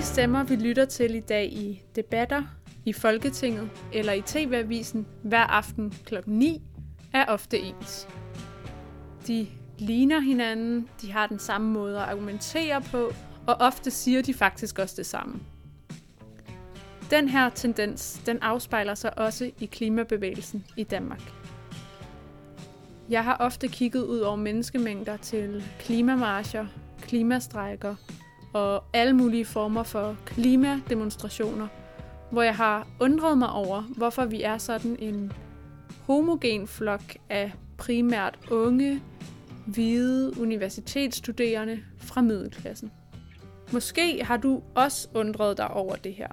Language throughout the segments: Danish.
De stemmer, vi lytter til i dag i debatter, i Folketinget eller i TV-avisen hver aften kl. 9, er ofte ens. De ligner hinanden, de har den samme måde at argumentere på, og ofte siger de faktisk også det samme. Den her tendens, den afspejler sig også i klimabevægelsen i Danmark. Jeg har ofte kigget ud over menneskemængder til klimamarcher, klimastrækker og alle mulige former for klimademonstrationer, hvor jeg har undret mig over, hvorfor vi er sådan en homogen flok af primært unge, hvide universitetsstuderende fra middelklassen. Måske har du også undret dig over det her.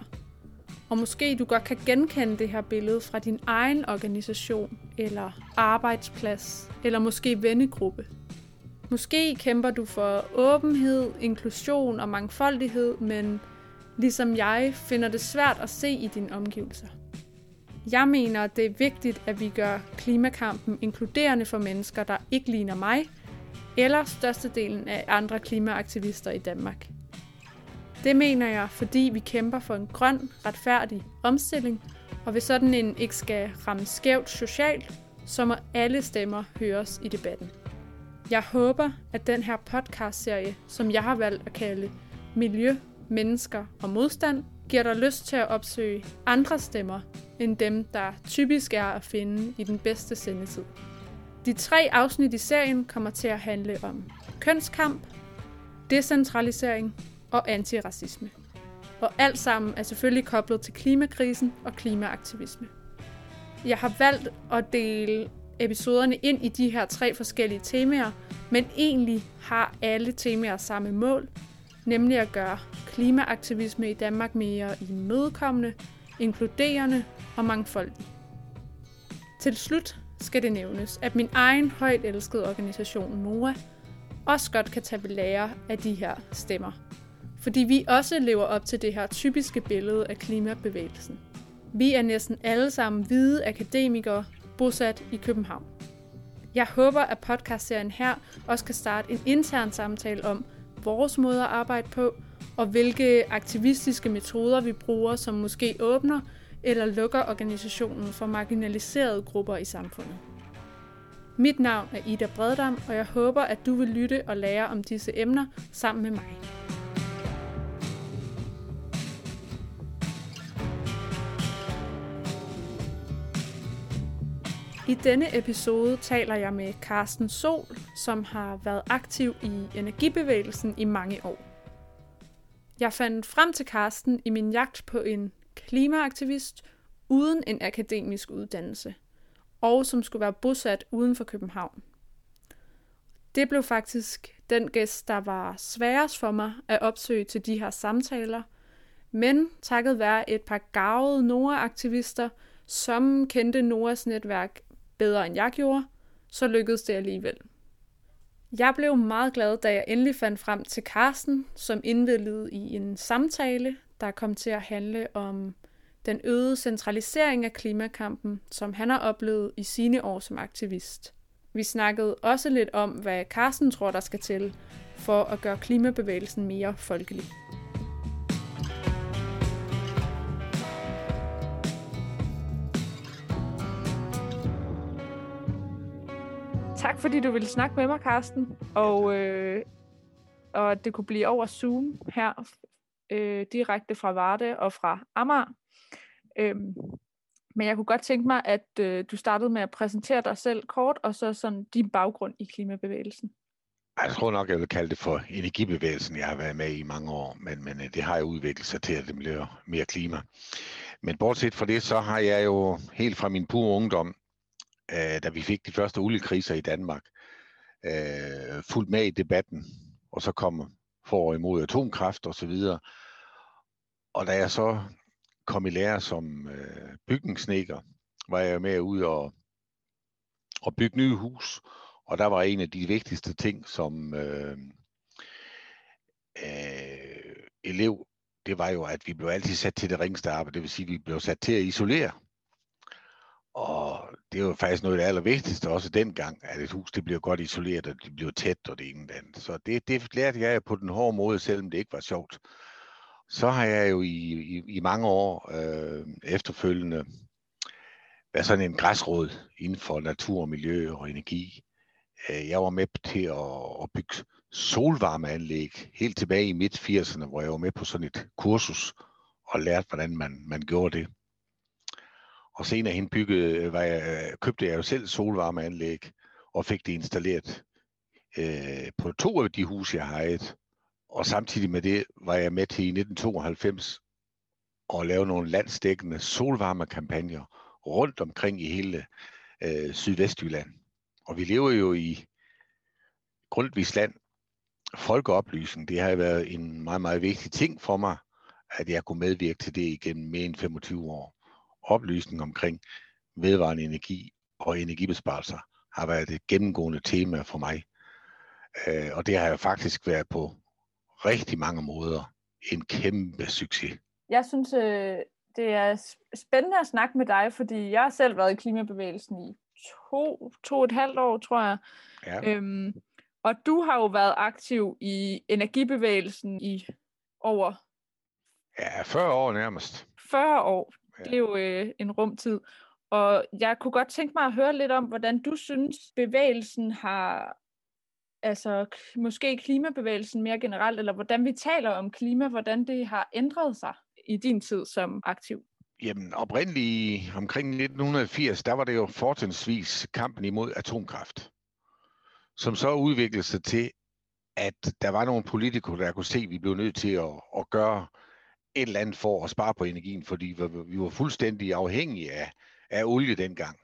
Og måske du godt kan genkende det her billede fra din egen organisation, eller arbejdsplads, eller måske vennegruppe. Måske kæmper du for åbenhed, inklusion og mangfoldighed, men ligesom jeg finder det svært at se i dine omgivelser. Jeg mener, at det er vigtigt, at vi gør klimakampen inkluderende for mennesker, der ikke ligner mig, eller størstedelen af andre klimaaktivister i Danmark. Det mener jeg, fordi vi kæmper for en grøn, retfærdig omstilling, og hvis sådan en ikke skal ramme skævt socialt, så må alle stemmer høres i debatten. Jeg håber, at den her podcastserie, som jeg har valgt at kalde Miljø, Mennesker og Modstand, giver dig lyst til at opsøge andre stemmer, end dem, der typisk er at finde i den bedste sendetid. De tre afsnit i serien kommer til at handle om kønskamp, decentralisering og antiracisme. Og alt sammen er selvfølgelig koblet til klimakrisen og klimaaktivisme. Jeg har valgt at dele episoderne ind i de her tre forskellige temaer, men egentlig har alle temaer samme mål, nemlig at gøre klimaaktivisme i Danmark mere imødekommende, inkluderende og mangfoldig. Til slut skal det nævnes, at min egen højt elskede organisation NOA også godt kan tage ved lære af de her stemmer. Fordi vi også lever op til det her typiske billede af klimabevægelsen. Vi er næsten alle sammen hvide akademikere, bosat i København. Jeg håber, at podcastserien her også kan starte en intern samtale om vores måde at arbejde på, og hvilke aktivistiske metoder vi bruger, som måske åbner eller lukker organisationen for marginaliserede grupper i samfundet. Mit navn er Ida Breddam, og jeg håber, at du vil lytte og lære om disse emner sammen med mig. I denne episode taler jeg med Carsten Sol, som har været aktiv i energibevægelsen i mange år. Jeg fandt frem til Carsten i min jagt på en klimaaktivist uden en akademisk uddannelse, og som skulle være bosat uden for København. Det blev faktisk den gæst, der var sværest for mig at opsøge til de her samtaler, men takket være et par gavede Nora-aktivister, som kendte Noras netværk bedre end jeg gjorde, så lykkedes det alligevel. Jeg blev meget glad, da jeg endelig fandt frem til Carsten, som indvildede i en samtale, der kom til at handle om den øgede centralisering af klimakampen, som han har oplevet i sine år som aktivist. Vi snakkede også lidt om, hvad Carsten tror, der skal til for at gøre klimabevægelsen mere folkelig. Tak fordi du ville snakke med mig, Carsten. Og, øh, og det kunne blive over Zoom her, øh, direkte fra Varde og fra Amager. Øhm, men jeg kunne godt tænke mig, at øh, du startede med at præsentere dig selv kort, og så sådan din baggrund i klimabevægelsen. Jeg tror nok, jeg vil kalde det for energibevægelsen, jeg har været med i mange år, men, men øh, det har jo udviklet sig til, at det bliver mere klima. Men bortset fra det, så har jeg jo helt fra min pure ungdom øh, da vi fik de første oliekriser i Danmark, øh, fulgt med i debatten, og så kom for imod atomkraft og så videre. Og da jeg så kom i lære som øh, bygningssnedker, var jeg med ud og, og bygge nye hus, og der var en af de vigtigste ting som øh, øh, elev, det var jo, at vi blev altid sat til det ringeste arbejde, det vil sige, at vi blev sat til at isolere det er jo faktisk noget af det allervigtigste også dengang, at et hus det bliver godt isoleret, og det bliver tæt og det ene andet. Så det, det lærte jeg på den hårde måde, selvom det ikke var sjovt. så har jeg jo i, i, i mange år øh, efterfølgende været sådan en græsråd inden for natur, miljø og energi. Øh, jeg var med til at, at bygge solvarmeanlæg helt tilbage i midt-80'erne, hvor jeg var med på sådan et kursus og lærte, hvordan man, man gjorde det. Og senere hen byggede, øh, var jeg, øh, købte jeg jo selv solvarmeanlæg og fik det installeret øh, på to af de huse, jeg har ejet. Og samtidig med det var jeg med til i 1992 at lave nogle landsdækkende solvarmekampagner rundt omkring i hele øh, Sydvestjylland. Og vi lever jo i Grundtvigs land. Folkeoplysning, det har været en meget, meget vigtig ting for mig, at jeg kunne medvirke til det igennem mere end 25 år. Oplysning omkring vedvarende energi og energibesparelser har været et gennemgående tema for mig. Øh, og det har jo faktisk været på rigtig mange måder en kæmpe succes. Jeg synes, øh, det er spændende at snakke med dig, fordi jeg har selv været i klimabevægelsen i to, to og et halvt år, tror jeg. Ja. Øhm, og du har jo været aktiv i energibevægelsen i over... Ja, 40 år nærmest. 40 år. Ja. Det er jo øh, en rumtid. Og jeg kunne godt tænke mig at høre lidt om, hvordan du synes, bevægelsen har, altså måske klimabevægelsen mere generelt, eller hvordan vi taler om klima, hvordan det har ændret sig i din tid som aktiv. Jamen oprindeligt omkring 1980, der var det jo fortrinsvis kampen imod atomkraft, som så udviklede sig til, at der var nogle politikere, der kunne se, at vi blev nødt til at, at gøre et eller andet for at spare på energien, fordi vi var fuldstændig afhængige af, af olie dengang.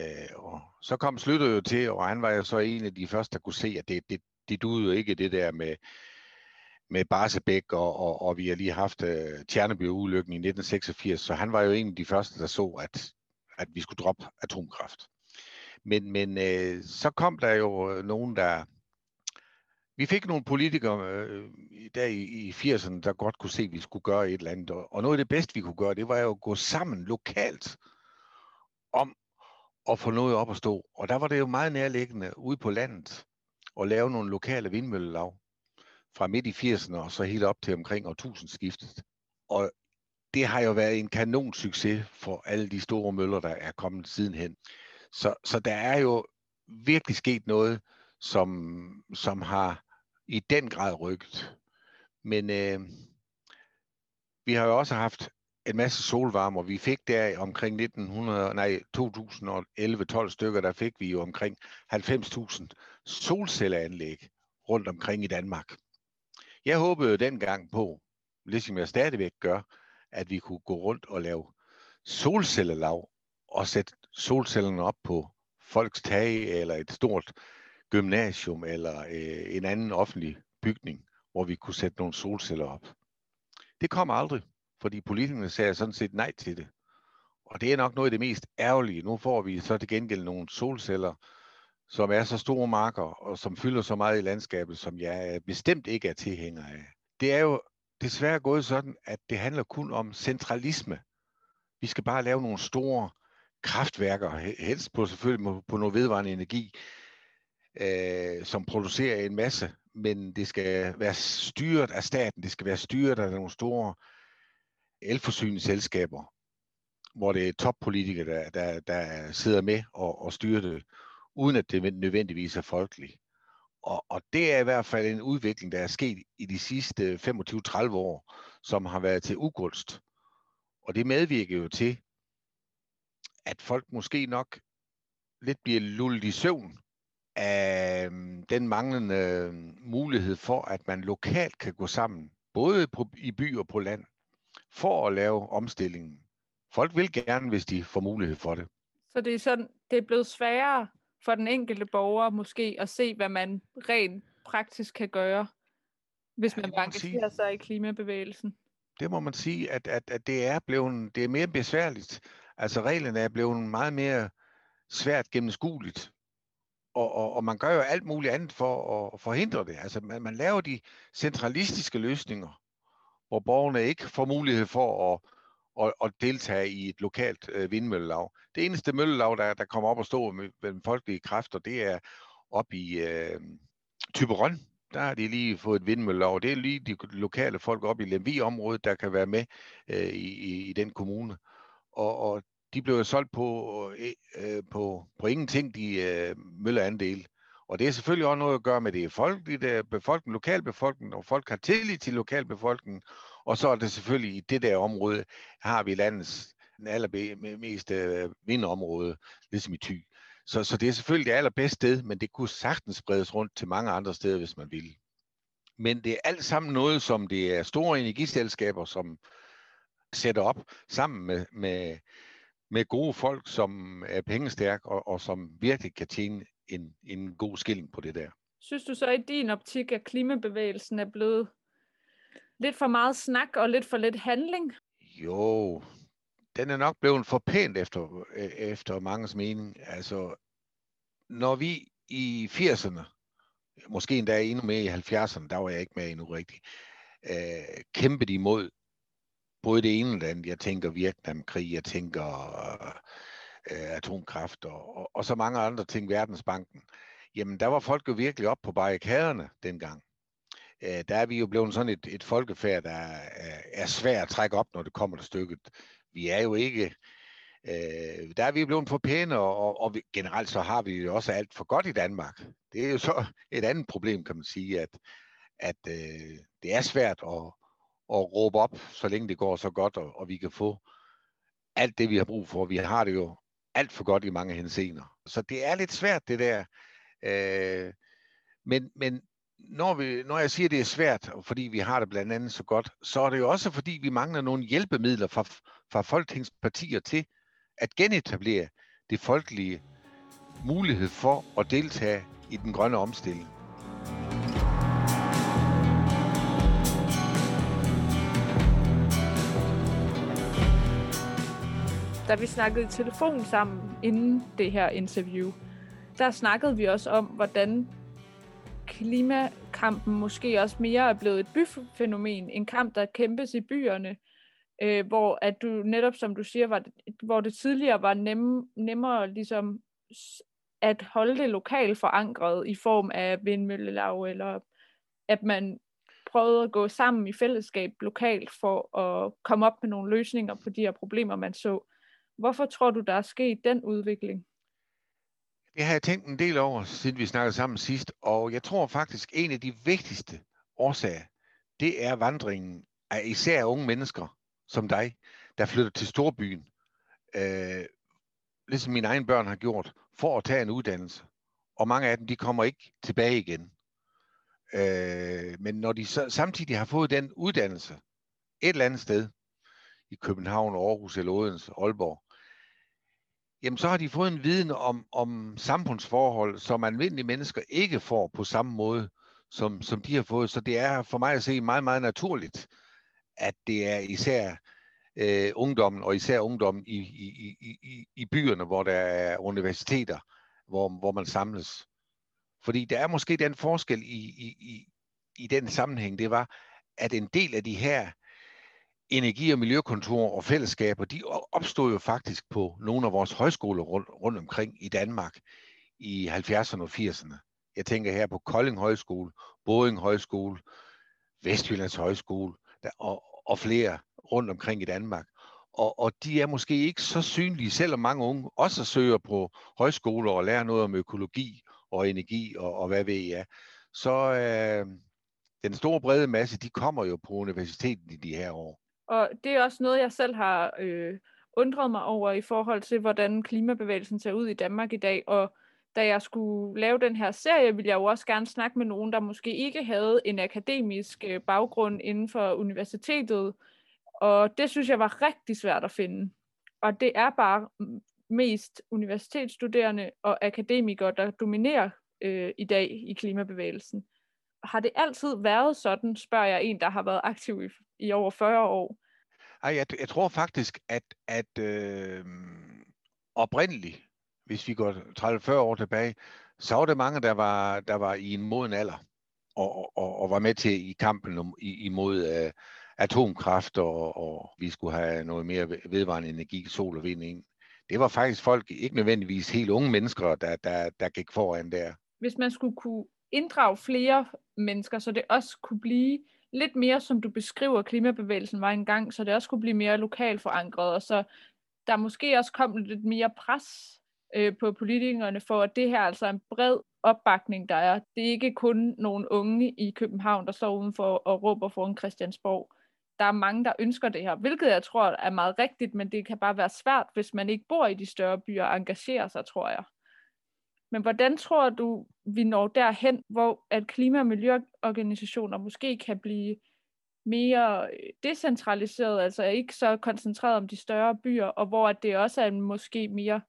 Øh, og så kom Slytter jo til, og han var jo så en af de første, der kunne se, at det, det, det duede jo ikke det der med, med Barsebæk, og, og, og vi har lige haft uh, Tjernobyl-ulykken i 1986, så han var jo en af de første, der så, at, at vi skulle droppe atomkraft. Men, men øh, så kom der jo nogen, der... Vi fik nogle politikere øh, der i, i 80'erne, der godt kunne se, at vi skulle gøre et eller andet. Og noget af det bedste, vi kunne gøre, det var jo at gå sammen lokalt om at få noget op at stå. Og der var det jo meget nærliggende ude på landet at lave nogle lokale vindmøllelav fra midt i 80'erne og så helt op til omkring årtusindskiftet. Og det har jo været en kanon succes for alle de store møller, der er kommet sidenhen. Så, så der er jo virkelig sket noget, som, som har i den grad rykket. Men øh, vi har jo også haft en masse solvarme, og vi fik der omkring 1900, nej, 2011-12 stykker, der fik vi jo omkring 90.000 solcelleanlæg rundt omkring i Danmark. Jeg håbede dengang på, ligesom jeg stadigvæk gør, at vi kunne gå rundt og lave solcellelav og sætte solcellerne op på folks tage eller et stort gymnasium eller øh, en anden offentlig bygning, hvor vi kunne sætte nogle solceller op. Det kom aldrig, fordi politikerne sagde sådan set nej til det. Og det er nok noget af det mest ærgerlige. Nu får vi så til gengæld nogle solceller, som er så store marker, og som fylder så meget i landskabet, som jeg øh, bestemt ikke er tilhænger af. Det er jo desværre gået sådan, at det handler kun om centralisme. Vi skal bare lave nogle store kraftværker, helst på selvfølgelig på noget vedvarende energi, øh, som producerer en masse, men det skal være styret af staten, det skal være styret af nogle store elforsyningsselskaber, hvor det er toppolitikere, der, der, der sidder med og, og styrer det uden at det nødvendigvis er folkeligt. Og, og det er i hvert fald en udvikling, der er sket i de sidste 25-30 år, som har været til ugunst. Og det medvirker jo til, at folk måske nok lidt bliver lullet i søvn af øhm, den manglende øhm, mulighed for, at man lokalt kan gå sammen, både på, i by og på land, for at lave omstillingen. Folk vil gerne, hvis de får mulighed for det. Så det er sådan, det er blevet sværere for den enkelte borger måske at se, hvad man rent praktisk kan gøre, hvis ja, man engagerer sig i klimabevægelsen. Det må man sige, at, at, at det er blevet det er mere besværligt. Altså reglerne er blevet meget mere svært gennemskueligt. Og, og, og man gør jo alt muligt andet for at forhindre det. Altså man, man laver de centralistiske løsninger, hvor borgerne ikke får mulighed for at, at, at deltage i et lokalt øh, vindmøllelav. Det eneste møllelav, der, der kommer op og står med, med folkelige kræfter, det er op i øh, Typerøn. der har de lige fået et vindmøllelov. Det er lige de lokale folk op i Lemvi-området, der kan være med øh, i, i den kommune. Og, og de blev jo solgt på, øh, øh på, på ingenting, de øh, mølleandel. Og det er selvfølgelig også noget at gøre med det folkelige befolkning, lokalbefolkningen, og folk har tillid til lokalbefolkningen. Og så er det selvfølgelig i det der område, har vi landets allermest øh, vindområde, ligesom i Thy. Så, så det er selvfølgelig det allerbedste sted, men det kunne sagtens spredes rundt til mange andre steder, hvis man ville. Men det er alt sammen noget, som det er store energiselskaber, som sætter op sammen med, med, med gode folk, som er pengestærke og, og som virkelig kan tjene en, en god skilling på det der. Synes du så i din optik, at klimabevægelsen er blevet lidt for meget snak og lidt for lidt handling? Jo, den er nok blevet for pænt efter, efter manges mening. Altså, når vi i 80'erne, måske endda endnu mere i 70'erne, der var jeg ikke med endnu rigtigt, øh, kæmpede imod både det ene og det andet. Jeg tænker Vietnamkrig, jeg tænker øh, øh, atomkraft og, og, og så mange andre ting, Verdensbanken. Jamen, der var folk jo virkelig op på barrikaderne dengang. Øh, der er vi jo blevet sådan et, et folkefærd, der er, er svært at trække op, når det kommer til stykket. Vi er jo ikke... Øh, der er vi blevet for pæne, og, og, og vi, generelt så har vi jo også alt for godt i Danmark. Det er jo så et andet problem, kan man sige, at, at øh, det er svært at, at råbe op, så længe det går så godt, og, og vi kan få alt det, vi har brug for. Vi har det jo alt for godt i mange henseender. Så det er lidt svært, det der. Øh, men, men når, vi, når jeg siger, det er svært, fordi vi har det blandt andet så godt, så er det jo også, fordi vi mangler nogle hjælpemidler fra, fra folketingspartier til at genetablere det folkelige mulighed for at deltage i den grønne omstilling. Da vi snakkede i telefon sammen inden det her interview, der snakkede vi også om, hvordan klimakampen måske også mere er blevet et byfænomen, en kamp, der kæmpes i byerne, øh, hvor at du netop, som du siger, var, hvor det tidligere var nem, nemmere ligesom at holde det lokalt forankret i form af vindmøllelav, eller at man prøvede at gå sammen i fællesskab lokalt for at komme op med nogle løsninger på de her problemer, man så. Hvorfor tror du, der er sket den udvikling? Det har jeg tænkt en del over, siden vi snakkede sammen sidst, og jeg tror faktisk, en af de vigtigste årsager, det er vandringen af især unge mennesker som dig, der flytter til storbyen, øh, ligesom mine egne børn har gjort, for at tage en uddannelse. Og mange af dem, de kommer ikke tilbage igen. Øh, men når de så, samtidig har fået den uddannelse et eller andet sted, i København, Aarhus eller Odense, Aalborg, jamen så har de fået en viden om, om samfundsforhold, som almindelige mennesker ikke får på samme måde, som, som de har fået. Så det er for mig at se meget, meget naturligt, at det er især øh, ungdommen, og især ungdommen i, i, i, i byerne, hvor der er universiteter, hvor, hvor man samles. Fordi der er måske den forskel i, i, i, i den sammenhæng, det var, at en del af de her energi- og miljøkontorer og fællesskaber, de opstod jo faktisk på nogle af vores højskoler rundt, rundt omkring i Danmark i 70'erne og 80'erne. Jeg tænker her på Kolding Højskole, Boeing Højskole, Vestjyllands Højskole der, og, og flere rundt omkring i Danmark. Og, og de er måske ikke så synlige, selvom mange unge også søger på højskoler og lærer noget om økologi og energi og, og hvad ved jeg. Så øh, den store brede masse, de kommer jo på universitetet i de her år. Og det er også noget, jeg selv har øh, undret mig over i forhold til, hvordan klimabevægelsen ser ud i Danmark i dag. Og da jeg skulle lave den her serie, ville jeg jo også gerne snakke med nogen, der måske ikke havde en akademisk øh, baggrund inden for universitetet. Og det synes jeg var rigtig svært at finde. Og det er bare mest universitetsstuderende og akademikere, der dominerer øh, i dag i klimabevægelsen. Har det altid været sådan, spørger jeg en, der har været aktiv i, i over 40 år. Ej, jeg, jeg tror faktisk, at, at øh, oprindeligt, hvis vi går 30-40 år tilbage, så var det mange, der var, der var i en moden alder og, og, og var med til i kampen om, i, imod øh, atomkraft, og, og vi skulle have noget mere vedvarende energi, sol og vind ind. Det var faktisk folk, ikke nødvendigvis helt unge mennesker, der, der, der gik foran der. Hvis man skulle kunne inddrage flere mennesker, så det også kunne blive lidt mere, som du beskriver, klimabevægelsen var engang, så det også kunne blive mere lokalt forankret, og så der måske også kom lidt mere pres øh, på politikerne for, at det her altså er en bred opbakning, der er. Det er ikke kun nogle unge i København, der står udenfor og råber foran Christiansborg. Der er mange, der ønsker det her, hvilket jeg tror er meget rigtigt, men det kan bare være svært, hvis man ikke bor i de større byer og engagerer sig, tror jeg. Men hvordan tror du, vi når derhen, hvor at klima- og miljøorganisationer måske kan blive mere øh, decentraliseret, altså ikke så koncentreret om de større byer, og hvor at det også er en måske mere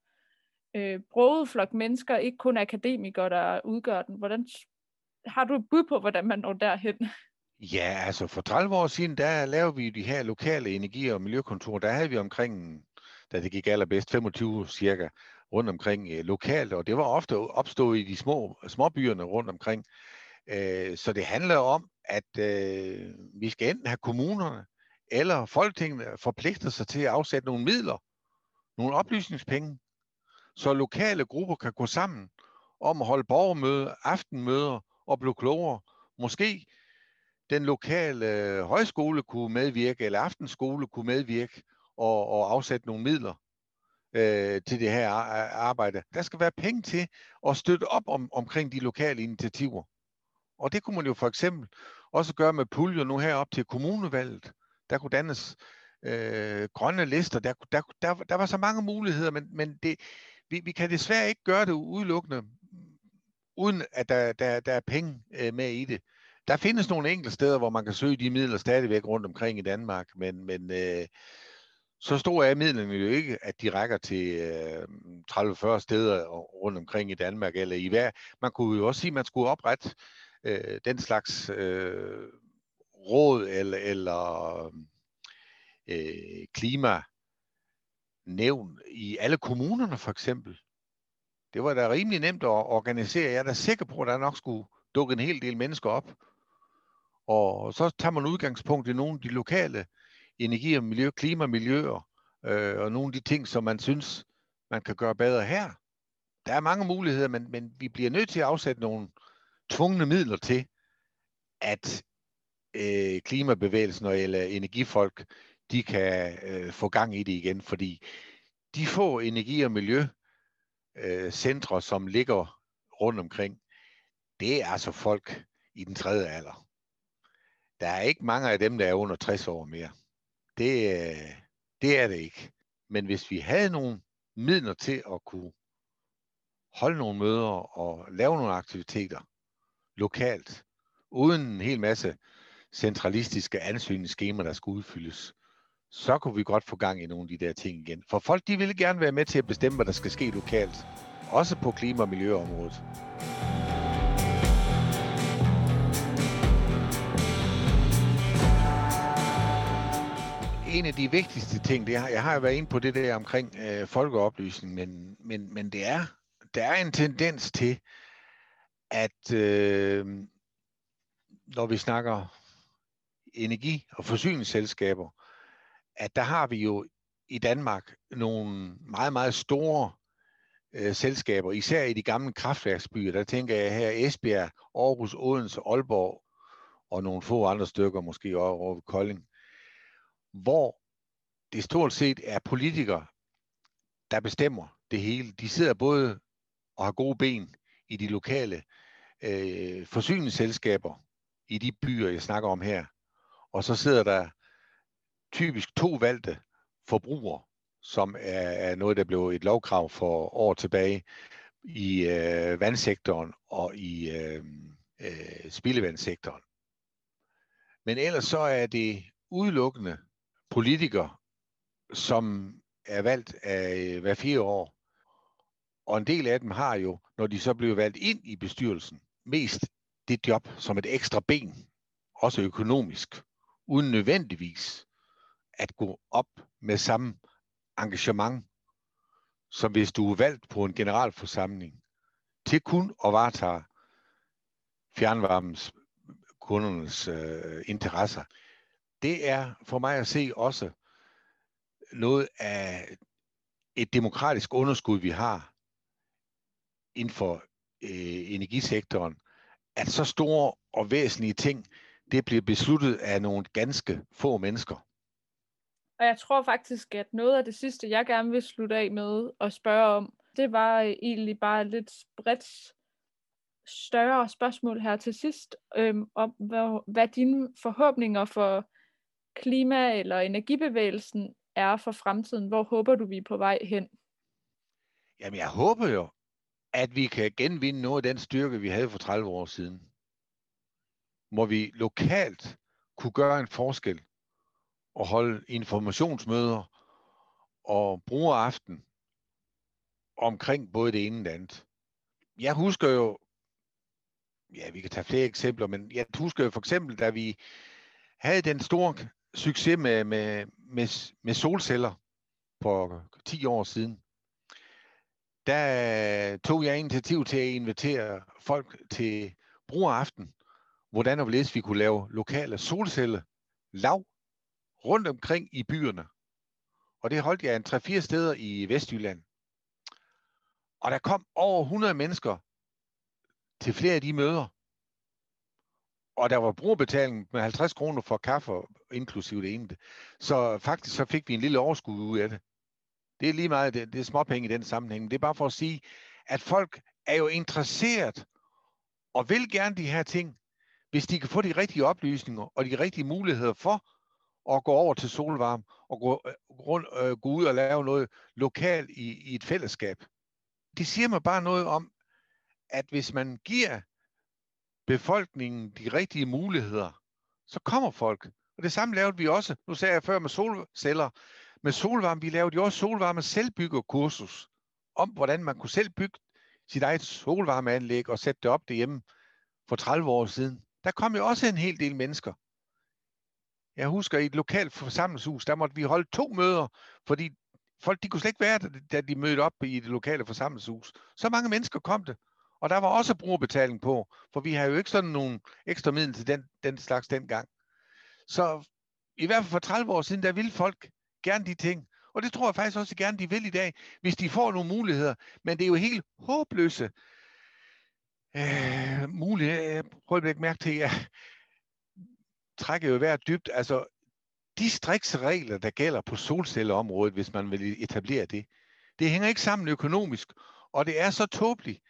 øh, broget flok mennesker, ikke kun akademikere, der udgør den. Hvordan har du et bud på, hvordan man når derhen? Ja, altså for 30 år siden, der lavede vi de her lokale energi- og miljøkontorer. Der havde vi omkring, da det gik allerbedst, 25 cirka rundt omkring øh, lokalt, og det var ofte opstået i de små småbyerne rundt omkring. Øh, så det handler om, at øh, vi skal enten have kommunerne eller Folketinget øh, forpligter sig til at afsætte nogle midler, nogle oplysningspenge, så lokale grupper kan gå sammen om at holde borgermøder, aftenmøder og blive klogere. Måske den lokale øh, højskole kunne medvirke, eller aftenskole kunne medvirke og, og afsætte nogle midler øh, til det her arbejde. Der skal være penge til at støtte op om, omkring de lokale initiativer. Og det kunne man jo for eksempel også gøre med puljer nu her op til kommunevalget. Der kunne dannes øh, grønne lister. Der, der, der, der var så mange muligheder, men, men det, vi, vi kan desværre ikke gøre det udelukkende, uden at der, der, der er penge øh, med i det. Der findes nogle enkelte steder, hvor man kan søge de midler stadigvæk rundt omkring i Danmark, men, men øh, så store er midlerne jo ikke, at de rækker til øh, 30-40 steder rundt omkring i Danmark, eller i hver. Man kunne jo også sige, at man skulle oprette øh, den slags øh, råd eller, eller øh, klima nævn i alle kommunerne for eksempel. Det var da rimelig nemt at organisere. Jeg er da sikker på, at der nok skulle dukke en hel del mennesker op. Og så tager man udgangspunkt i nogle af de lokale energi- og miljø, klimamiljøer, øh, og nogle af de ting, som man synes, man kan gøre bedre her. Der er mange muligheder, men, men vi bliver nødt til at afsætte nogle tvungne midler til, at øh, klimabevægelsen eller energifolk de kan øh, få gang i det igen, fordi de få energi- og miljøcentre, øh, som ligger rundt omkring, det er altså folk i den tredje alder. Der er ikke mange af dem, der er under 60 år mere. Det, øh, det er det ikke. Men hvis vi havde nogle midler til at kunne holde nogle møder og lave nogle aktiviteter lokalt, uden en hel masse centralistiske ansøgningsskemaer, der skulle udfyldes, så kunne vi godt få gang i nogle af de der ting igen. For folk, de vil gerne være med til at bestemme, hvad der skal ske lokalt. Også på klima- og miljøområdet. En af de vigtigste ting, det har, jeg har jo været inde på det der omkring øh, folkeoplysning, men, men, men det er, der er en tendens til, at øh, når vi snakker energi- og forsyningsselskaber, at der har vi jo i Danmark nogle meget, meget store øh, selskaber, især i de gamle kraftværksbyer. Der tænker jeg her Esbjerg, Aarhus, Odense, Aalborg og nogle få andre stykker, måske over Kolding, hvor det stort set er politikere, der bestemmer det hele. De sidder både og har gode ben i de lokale øh, forsyningsselskaber i de byer, jeg snakker om her. Og så sidder der typisk to valgte forbrugere, som er, er noget, der blev et lovkrav for år tilbage i øh, vandsektoren og i øh, øh, spildevandssektoren. Men ellers så er det udelukkende politikere, som er valgt af øh, hver fire år. Og en del af dem har jo, når de så bliver valgt ind i bestyrelsen, mest det job som et ekstra ben, også økonomisk, uden nødvendigvis at gå op med samme engagement, som hvis du er valgt på en generalforsamling, til kun at varetage fjernvarmens kundernes øh, interesser. Det er for mig at se også noget af et demokratisk underskud, vi har inden for øh, energisektoren, at så store og væsentlige ting, det bliver besluttet af nogle ganske få mennesker. Og jeg tror faktisk, at noget af det sidste, jeg gerne vil slutte af med at spørge om, det var øh, egentlig bare lidt bredt større spørgsmål her til sidst, øhm, om hvad, hvad dine forhåbninger for klima- eller energibevægelsen er for fremtiden. Hvor håber du, vi er på vej hen? Jamen, jeg håber jo, at vi kan genvinde noget af den styrke, vi havde for 30 år siden. Hvor vi lokalt kunne gøre en forskel og holde informationsmøder og bruge aften omkring både det ene og det andet. Jeg husker jo, ja, vi kan tage flere eksempler, men jeg husker jo for eksempel, da vi havde den store succes med, med, med, med solceller for 10 år siden, der tog jeg initiativ til at invitere folk til brugeraften, hvordan og hvorledes vi kunne lave lokale solceller lav rundt omkring i byerne. Og det holdt jeg en 3-4 steder i Vestjylland. Og der kom over 100 mennesker til flere af de møder. Og der var brugerbetaling med 50 kroner for kaffe, inklusive det ene. Så faktisk så fik vi en lille overskud ud af det. Det er lige meget, det, det er småpenge i den sammenhæng. Det er bare for at sige, at folk er jo interesseret og vil gerne de her ting, hvis de kan få de rigtige oplysninger og de rigtige muligheder for at gå over til solvarme og gå, øh, rundt, øh, gå ud og lave noget lokalt i, i et fællesskab. Det siger mig bare noget om, at hvis man giver befolkningen de rigtige muligheder, så kommer folk. Og det samme lavede vi også, nu sagde jeg før med solceller, med solvarme, vi lavede jo også solvarme selvbyggerkursus, om hvordan man kunne selv bygge sit eget solvarmeanlæg og sætte det op derhjemme for 30 år siden. Der kom jo også en hel del mennesker. Jeg husker i et lokalt forsamlingshus, der måtte vi holde to møder, fordi folk de kunne slet ikke være der, da de mødte op i det lokale forsamlingshus. Så mange mennesker kom det. Og der var også brugerbetaling på, for vi har jo ikke sådan nogle ekstra midler til den, den slags dengang. Så i hvert fald for 30 år siden, der ville folk gerne de ting. Og det tror jeg faktisk også gerne, de vil i dag, hvis de får nogle muligheder. Men det er jo helt håbløse øh, muligheder. Øh, prøv at lægge mærke til, at jeg trækker jo hver dybt. Altså, de striksregler, der gælder på solcelleområdet, hvis man vil etablere det, det hænger ikke sammen økonomisk. Og det er så tåbeligt,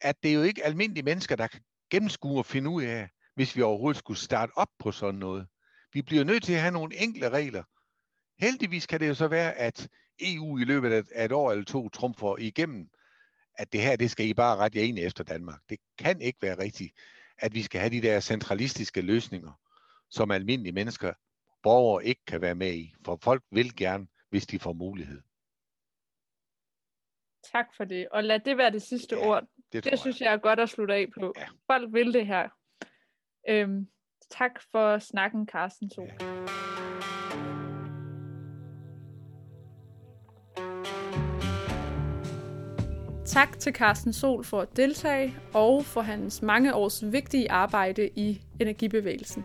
at det er jo ikke almindelige mennesker, der kan gennemskue og finde ud af, hvis vi overhovedet skulle starte op på sådan noget. Vi bliver nødt til at have nogle enkle regler. Heldigvis kan det jo så være, at EU i løbet af et år eller to trumfer igennem, at det her, det skal I bare rette jer ind efter Danmark. Det kan ikke være rigtigt, at vi skal have de der centralistiske løsninger, som almindelige mennesker, borgere ikke kan være med i. For folk vil gerne, hvis de får mulighed. Tak for det. Og lad det være det sidste ja, ord. Det, det synes jeg. jeg er godt at slutte af på. Ja. Folk vil det her. Øhm, tak for snakken, Carsten Sol. Ja. Tak til Carsten Sol for at deltage og for hans mange års vigtige arbejde i energibevægelsen.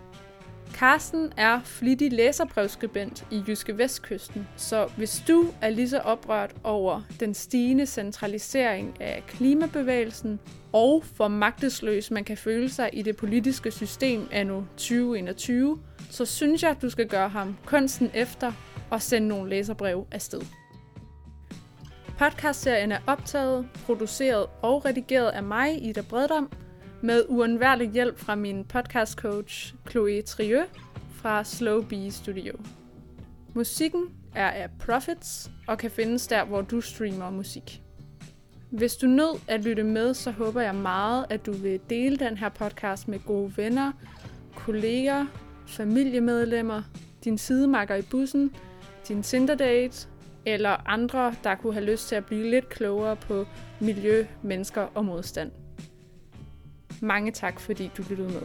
Carsten er flittig læserbrevskribent i Jyske Vestkysten, så hvis du er lige så oprørt over den stigende centralisering af klimabevægelsen og hvor magtesløs man kan føle sig i det politiske system anno 2021, så synes jeg, at du skal gøre ham kunsten efter og sende nogle læserbrev afsted. Podcastserien er optaget, produceret og redigeret af mig, Ida Breddam, med uundværlig hjælp fra min podcast coach Chloe Trieux fra Slow Bee Studio. Musikken er af Profits og kan findes der, hvor du streamer musik. Hvis du nød at lytte med, så håber jeg meget, at du vil dele den her podcast med gode venner, kolleger, familiemedlemmer, din sidemakker i bussen, din Tinder-date eller andre, der kunne have lyst til at blive lidt klogere på miljø, mennesker og modstand. Mange tak, fordi du lyttede med.